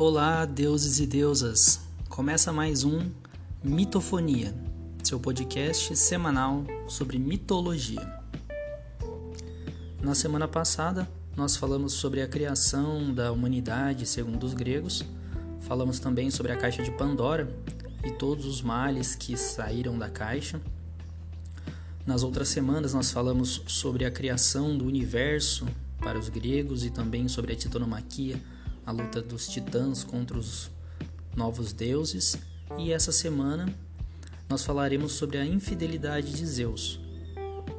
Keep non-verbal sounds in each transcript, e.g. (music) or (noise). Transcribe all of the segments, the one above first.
Olá, deuses e deusas! Começa mais um Mitofonia, seu podcast semanal sobre mitologia. Na semana passada, nós falamos sobre a criação da humanidade segundo os gregos, falamos também sobre a caixa de Pandora e todos os males que saíram da caixa. Nas outras semanas, nós falamos sobre a criação do universo para os gregos e também sobre a titanomaquia a luta dos titãs contra os novos deuses, e essa semana nós falaremos sobre a infidelidade de Zeus,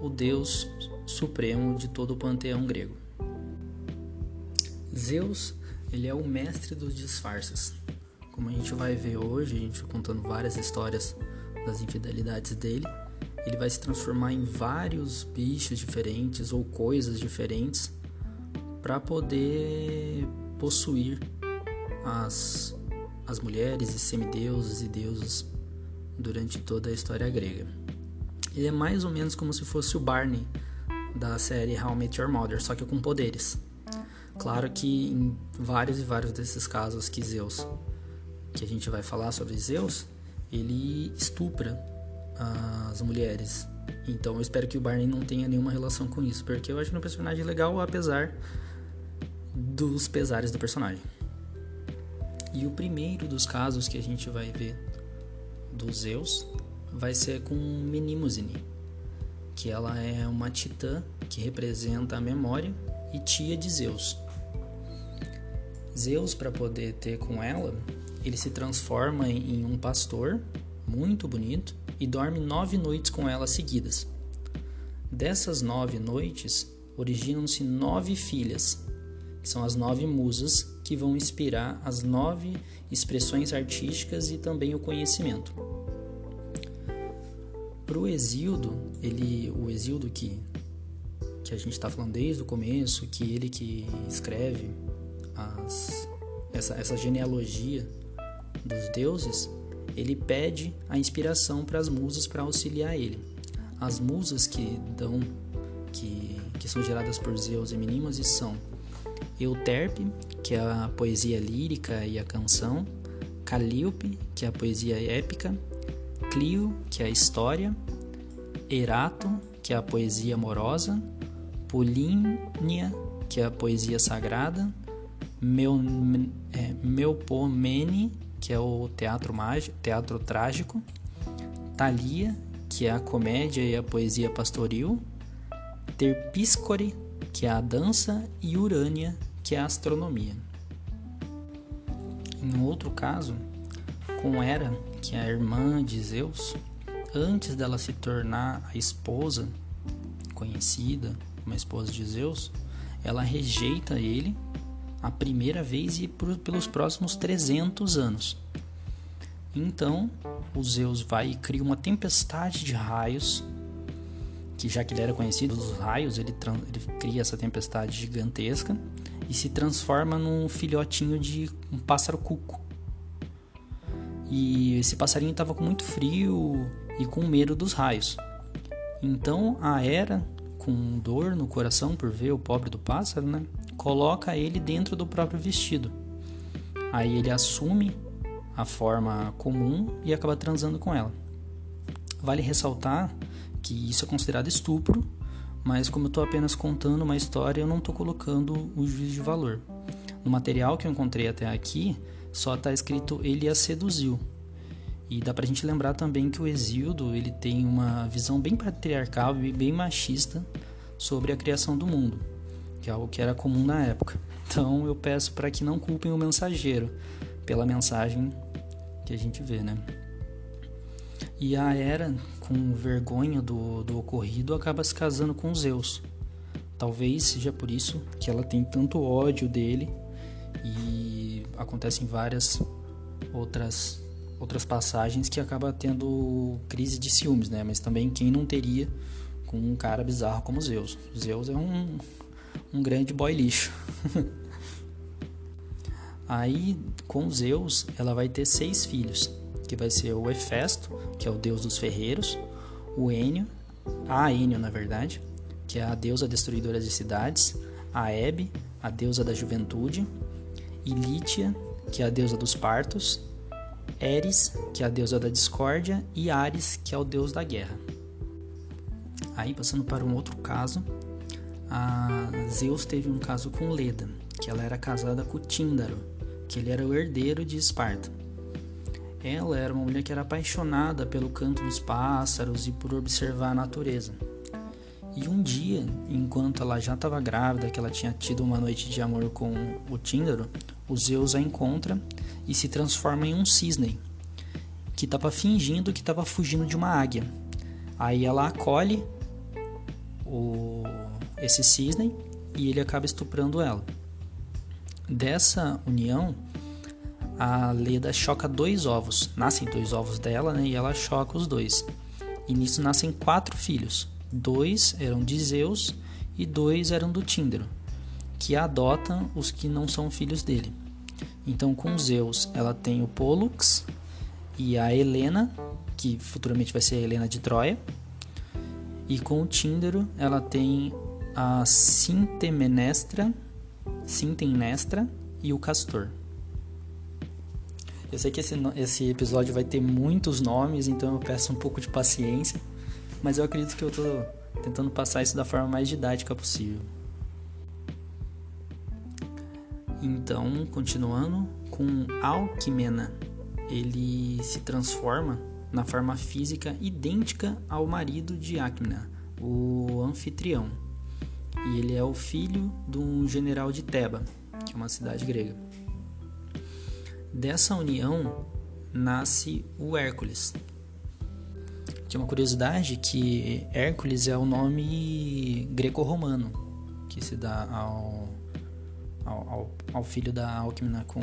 o deus supremo de todo o panteão grego. Zeus, ele é o mestre dos disfarces. Como a gente vai ver hoje, a gente contando várias histórias das infidelidades dele, ele vai se transformar em vários bichos diferentes ou coisas diferentes para poder possuir as, as mulheres e semideuses e deuses durante toda a história grega. Ele é mais ou menos como se fosse o Barney da série How I Met Your Mother, só que com poderes. Claro que em vários e vários desses casos que Zeus, que a gente vai falar sobre Zeus, ele estupra as mulheres. Então eu espero que o Barney não tenha nenhuma relação com isso, porque eu acho um personagem legal, apesar dos pesares do personagem. E o primeiro dos casos que a gente vai ver do Zeus vai ser com Mnemosyne, que ela é uma titã que representa a memória e tia de Zeus. Zeus, para poder ter com ela, ele se transforma em um pastor muito bonito e dorme nove noites com ela seguidas. Dessas nove noites, originam-se nove filhas, que são as nove musas que vão inspirar as nove expressões artísticas e também o conhecimento. Para o Exildo, ele, o Exildo que, que a gente está falando desde o começo, que ele que escreve as, essa, essa genealogia dos deuses, ele pede a inspiração para as musas para auxiliar ele. As musas que dão, que, que são geradas por Zeus e Minimas são Euterpe, que é a poesia lírica e a canção, Calíope, que é a poesia épica, Clio, que é a história, Erato, que é a poesia amorosa, Polínia, que é a poesia sagrada, Meu, é, Meupomene, que é o teatro mágico, teatro trágico, Thalia, que é a comédia e a poesia pastoril, Terpíscore, que é a dança, e Urânia, que é a astronomia. Em outro caso, com Hera, que é a irmã de Zeus, antes dela se tornar a esposa conhecida, uma esposa de Zeus, ela rejeita ele a primeira vez e por, pelos próximos 300 anos. Então, o Zeus vai e cria uma tempestade de raios que já que ele era conhecido dos raios, ele, ele cria essa tempestade gigantesca e se transforma num filhotinho de um pássaro cuco. E esse passarinho estava com muito frio e com medo dos raios. Então a Hera, com dor no coração por ver o pobre do pássaro, né, coloca ele dentro do próprio vestido. Aí ele assume a forma comum e acaba transando com ela. Vale ressaltar que isso é considerado estupro, mas como eu estou apenas contando uma história, eu não estou colocando o juízo de valor. No material que eu encontrei até aqui, só está escrito ele a seduziu. E dá pra gente lembrar também que o Exildo ele tem uma visão bem patriarcal e bem machista sobre a criação do mundo, que é algo que era comum na época. Então eu peço para que não culpem o mensageiro pela mensagem que a gente vê, né? E a Hera, com vergonha do, do ocorrido, acaba se casando com Zeus. Talvez seja por isso que ela tem tanto ódio dele e acontecem várias outras outras passagens que acaba tendo crise de ciúmes, né? Mas também quem não teria com um cara bizarro como Zeus. Zeus é um, um grande boy lixo. (laughs) Aí, com Zeus, ela vai ter seis filhos que vai ser o Hefesto, que é o deus dos ferreiros, o Enio, a Enio na verdade, que é a deusa destruidora de cidades, a Hebe, a deusa da juventude, e Lítia, que é a deusa dos partos, Eris, que é a deusa da discórdia, e Ares, que é o deus da guerra. Aí, passando para um outro caso, Zeus teve um caso com Leda, que ela era casada com Tíndaro, que ele era o herdeiro de Esparta. Ela era uma mulher que era apaixonada pelo canto dos pássaros e por observar a natureza. E um dia, enquanto ela já estava grávida, que ela tinha tido uma noite de amor com o Tíndaro, o Zeus a encontra e se transforma em um cisne, que estava fingindo que estava fugindo de uma águia. Aí ela acolhe o, esse cisne e ele acaba estuprando ela. Dessa união, a Leda choca dois ovos. Nascem dois ovos dela, né? E ela choca os dois. E nisso nascem quatro filhos. Dois eram de Zeus e dois eram do Tíndaro, que adotam os que não são filhos dele. Então, com Zeus, ela tem o Pollux e a Helena, que futuramente vai ser a Helena de Troia. E com o Tíndaro, ela tem a Sintemenestra, Sintemnestra e o Castor. Eu sei que esse, esse episódio vai ter muitos nomes, então eu peço um pouco de paciência mas eu acredito que eu estou tentando passar isso da forma mais didática possível. Então, continuando com Alquimena, ele se transforma na forma física idêntica ao marido de Acmena, o anfitrião. E ele é o filho de um general de Teba, que é uma cidade grega. Dessa união nasce o Hércules, tinha uma curiosidade que Hércules é o nome greco-romano que se dá ao, ao, ao, filho da Alcmena com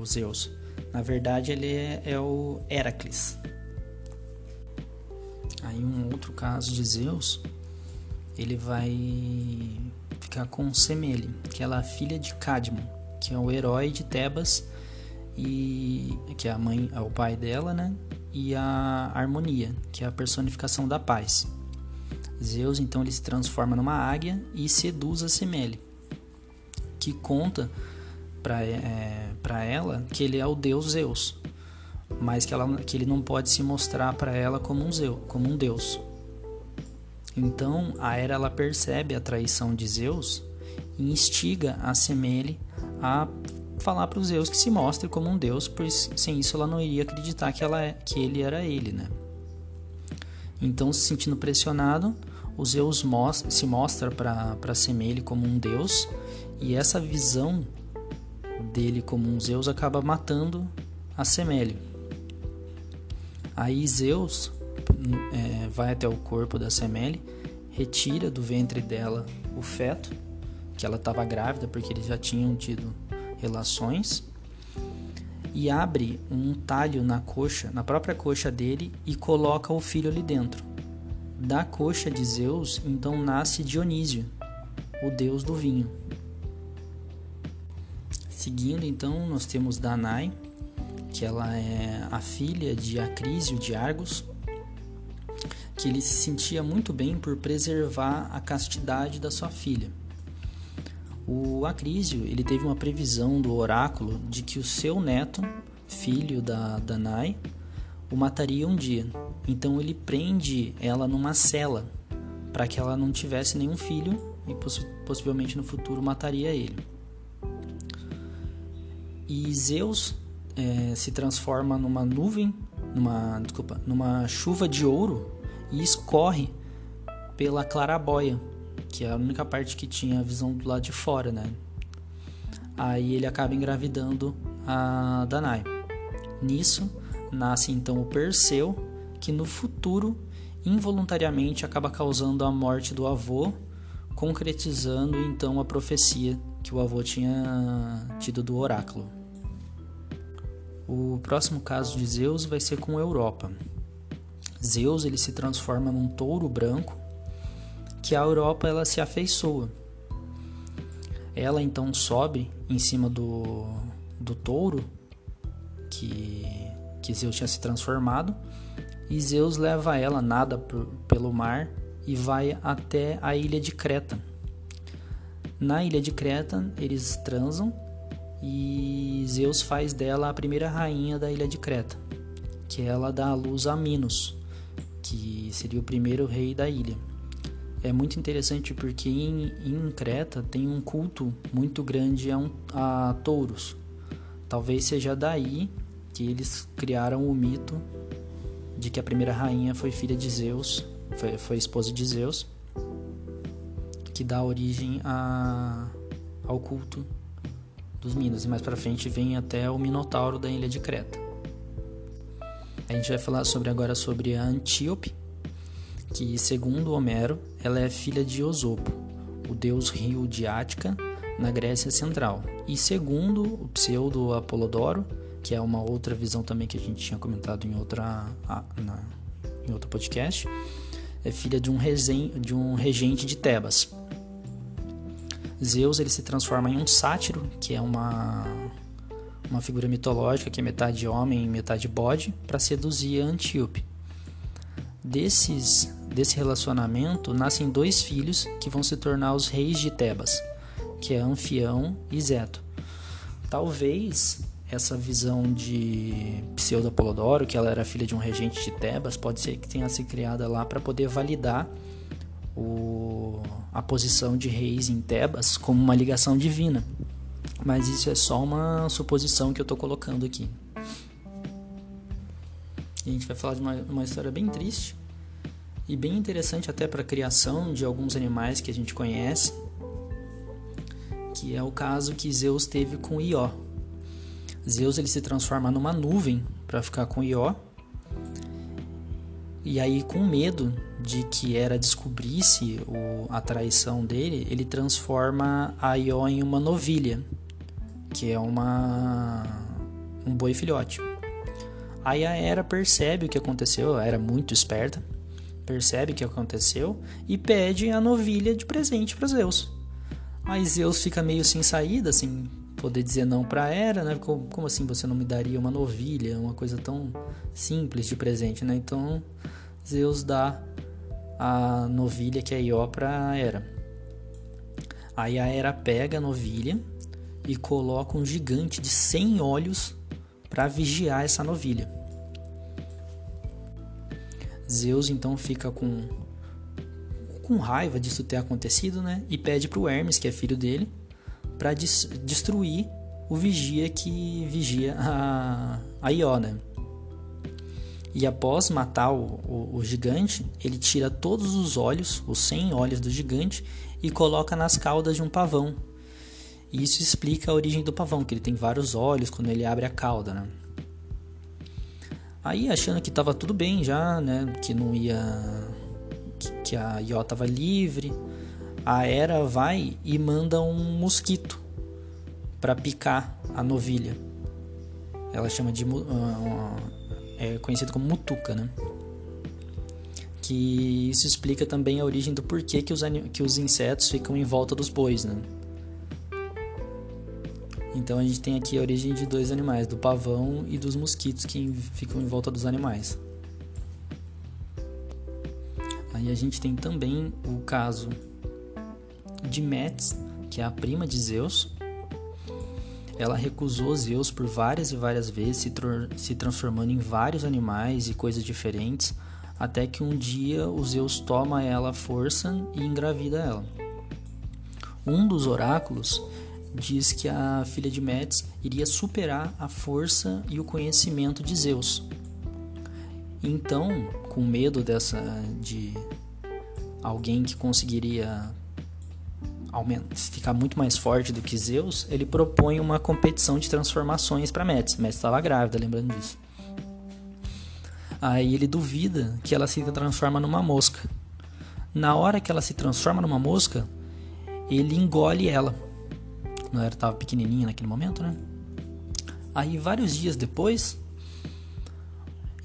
o Zeus. Na verdade, ele é, é o Heracles. Aí um outro caso de Zeus, ele vai ficar com Semele, que ela é filha de Cadmo, que é o herói de Tebas e que é a mãe, é o pai dela, né? e a harmonia, que é a personificação da paz. Zeus então ele se transforma numa águia e seduz a Semele, que conta para é, ela que ele é o deus Zeus, mas que, ela, que ele não pode se mostrar para ela como um Zeus, como um deus. Então a Hera ela percebe a traição de Zeus e instiga a Semele a falar para os Zeus que se mostre como um deus, pois sem isso ela não iria acreditar que, ela é, que ele era ele, né? Então, se sentindo pressionado, o Zeus se mostra para Semele como um deus, e essa visão dele como um Zeus acaba matando a Semele. Aí Zeus é, vai até o corpo da Semele, retira do ventre dela o feto, que ela estava grávida porque eles já tinham tido relações e abre um talho na coxa, na própria coxa dele e coloca o filho ali dentro. Da coxa de Zeus, então nasce Dionísio, o deus do vinho. Seguindo, então, nós temos Danae, que ela é a filha de Acrísio de Argos, que ele se sentia muito bem por preservar a castidade da sua filha. O Acrísio ele teve uma previsão do oráculo de que o seu neto, filho da Danai, o mataria um dia. Então ele prende ela numa cela para que ela não tivesse nenhum filho e poss possivelmente no futuro mataria ele. E Zeus é, se transforma numa nuvem, numa desculpa, numa chuva de ouro e escorre pela clarabóia que é a única parte que tinha a visão do lado de fora, né? Aí ele acaba engravidando a Danai. Nisso nasce então o Perseu, que no futuro involuntariamente acaba causando a morte do avô, concretizando então a profecia que o avô tinha tido do oráculo. O próximo caso de Zeus vai ser com Europa. Zeus ele se transforma num touro branco que a Europa ela se afeiçoa. Ela então sobe em cima do, do touro que, que Zeus tinha se transformado e Zeus leva ela, nada por, pelo mar e vai até a ilha de Creta. Na ilha de Creta eles transam e Zeus faz dela a primeira rainha da ilha de Creta, que ela dá a luz a Minos, que seria o primeiro rei da ilha. É muito interessante porque em, em Creta tem um culto muito grande a, um, a touros. Talvez seja daí que eles criaram o mito de que a primeira rainha foi filha de Zeus, foi, foi esposa de Zeus, que dá origem a, ao culto dos Minos. E mais para frente vem até o Minotauro da ilha de Creta. A gente vai falar sobre agora sobre a Antíope, que segundo Homero, ela é filha de Osopo, o deus rio de Ática, na Grécia Central. E segundo o pseudo Apolodoro, que é uma outra visão também que a gente tinha comentado em outra na, em outro podcast, é filha de um, resen, de um regente de Tebas. Zeus ele se transforma em um sátiro, que é uma uma figura mitológica que é metade homem e metade bode, para seduzir Antíope. Desses, desse relacionamento nascem dois filhos que vão se tornar os reis de Tebas, que é Anfião e Zeto. Talvez essa visão de Pseudo Apolodoro, que ela era filha de um regente de Tebas, pode ser que tenha sido criada lá para poder validar o, a posição de reis em Tebas como uma ligação divina. Mas isso é só uma suposição que eu estou colocando aqui. A gente vai falar de uma, uma história bem triste e bem interessante até para a criação de alguns animais que a gente conhece, que é o caso que Zeus teve com Ió. Zeus ele se transforma numa nuvem para ficar com Ió. E aí, com medo de que Hera descobrisse o, a traição dele, ele transforma a Ió em uma novilha, que é uma um boi filhote. Aí a Hera percebe o que aconteceu, ela era muito esperta, percebe o que aconteceu e pede a novilha de presente para Zeus. Aí Zeus fica meio sem saída, assim, poder dizer não para Hera, né? Como, como, assim você não me daria uma novilha, uma coisa tão simples de presente, né? Então Zeus dá a novilha que é Ió para Hera. Aí a Hera pega a novilha e coloca um gigante de 100 olhos para vigiar essa novilha. Zeus então fica com com raiva disso ter acontecido, né? E pede para o Hermes, que é filho dele, para des destruir o vigia que vigia a, a Ió, né? E após matar o, o, o, gigante, ele tira todos os olhos, os 100 olhos do gigante, e coloca nas caudas de um pavão. E isso explica a origem do pavão, que ele tem vários olhos quando ele abre a cauda, né? Aí achando que estava tudo bem já, né? Que não ia. Que, que a Ió estava livre. A Hera vai e manda um mosquito para picar a novilha. Ela chama de. Uh, uh, é conhecido como mutuca, né? Que isso explica também a origem do porquê que os, que os insetos ficam em volta dos bois, né? Então a gente tem aqui a origem de dois animais, do pavão e dos mosquitos que ficam em volta dos animais. Aí a gente tem também o caso de Metis, que é a prima de Zeus. Ela recusou Zeus por várias e várias vezes, se, se transformando em vários animais e coisas diferentes, até que um dia o Zeus toma ela força e engravida ela. Um dos oráculos diz que a filha de Metis iria superar a força e o conhecimento de Zeus. Então, com medo dessa de alguém que conseguiria ficar muito mais forte do que Zeus, ele propõe uma competição de transformações para Metis. Metis estava grávida, lembrando disso. Aí ele duvida que ela se transforma numa mosca. Na hora que ela se transforma numa mosca, ele engole ela ela estava pequenininha naquele momento, né? Aí vários dias depois,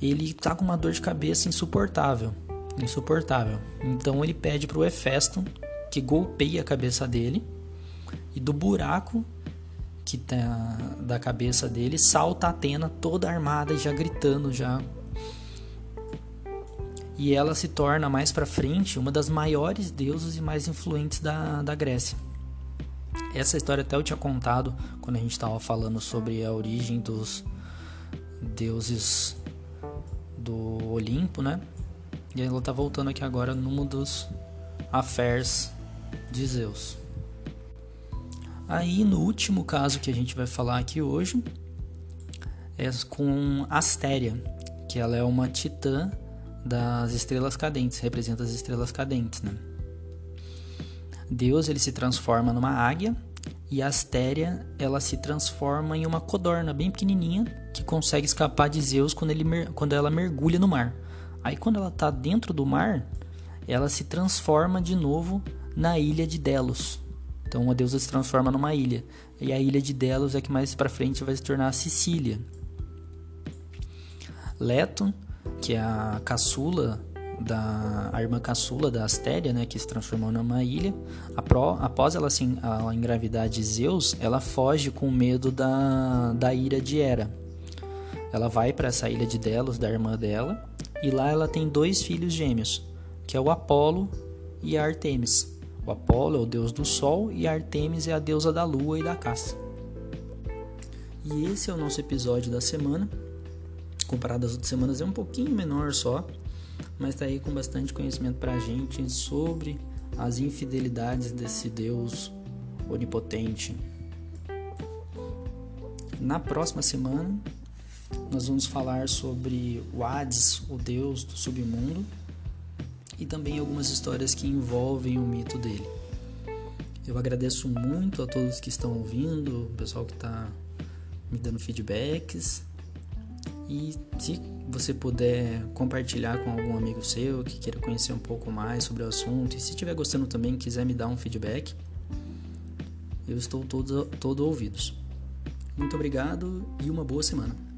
ele tá com uma dor de cabeça insuportável, insuportável. Então ele pede para o Hefesto que golpeie a cabeça dele e do buraco que tá da cabeça dele salta a Atena toda armada já gritando já e ela se torna mais para frente uma das maiores deusas e mais influentes da, da Grécia. Essa história até eu tinha contado quando a gente estava falando sobre a origem dos deuses do Olimpo, né? E ela tá voltando aqui agora numa dos affairs de Zeus. Aí no último caso que a gente vai falar aqui hoje é com Astéria, que ela é uma titã das estrelas cadentes, representa as estrelas cadentes, né? Deus ele se transforma numa águia e a Astéria ela se transforma em uma codorna bem pequenininha que consegue escapar de Zeus quando, ele, quando ela mergulha no mar. Aí quando ela está dentro do mar, ela se transforma de novo na ilha de Delos. Então a deusa se transforma numa ilha. E a ilha de Delos é que mais para frente vai se tornar a Sicília. Leto, que é a caçula da a irmã caçula da Astéria, né, que se transformou numa ilha. após ela, assim, engravidar de Zeus, ela foge com medo da, da ira de Hera. Ela vai para essa ilha de Delos, da irmã dela, e lá ela tem dois filhos gêmeos, que é o Apolo e a Artemis. O Apolo é o deus do sol e a Artemis é a deusa da lua e da caça. E esse é o nosso episódio da semana. Comparado às outras semanas, é um pouquinho menor só, mas está aí com bastante conhecimento para a gente sobre as infidelidades desse Deus onipotente. Na próxima semana, nós vamos falar sobre o Hades, o deus do submundo, e também algumas histórias que envolvem o mito dele. Eu agradeço muito a todos que estão ouvindo, o pessoal que está me dando feedbacks. E se você puder compartilhar com algum amigo seu que queira conhecer um pouco mais sobre o assunto, e se estiver gostando também quiser me dar um feedback, eu estou todo, todo ouvidos. Muito obrigado e uma boa semana.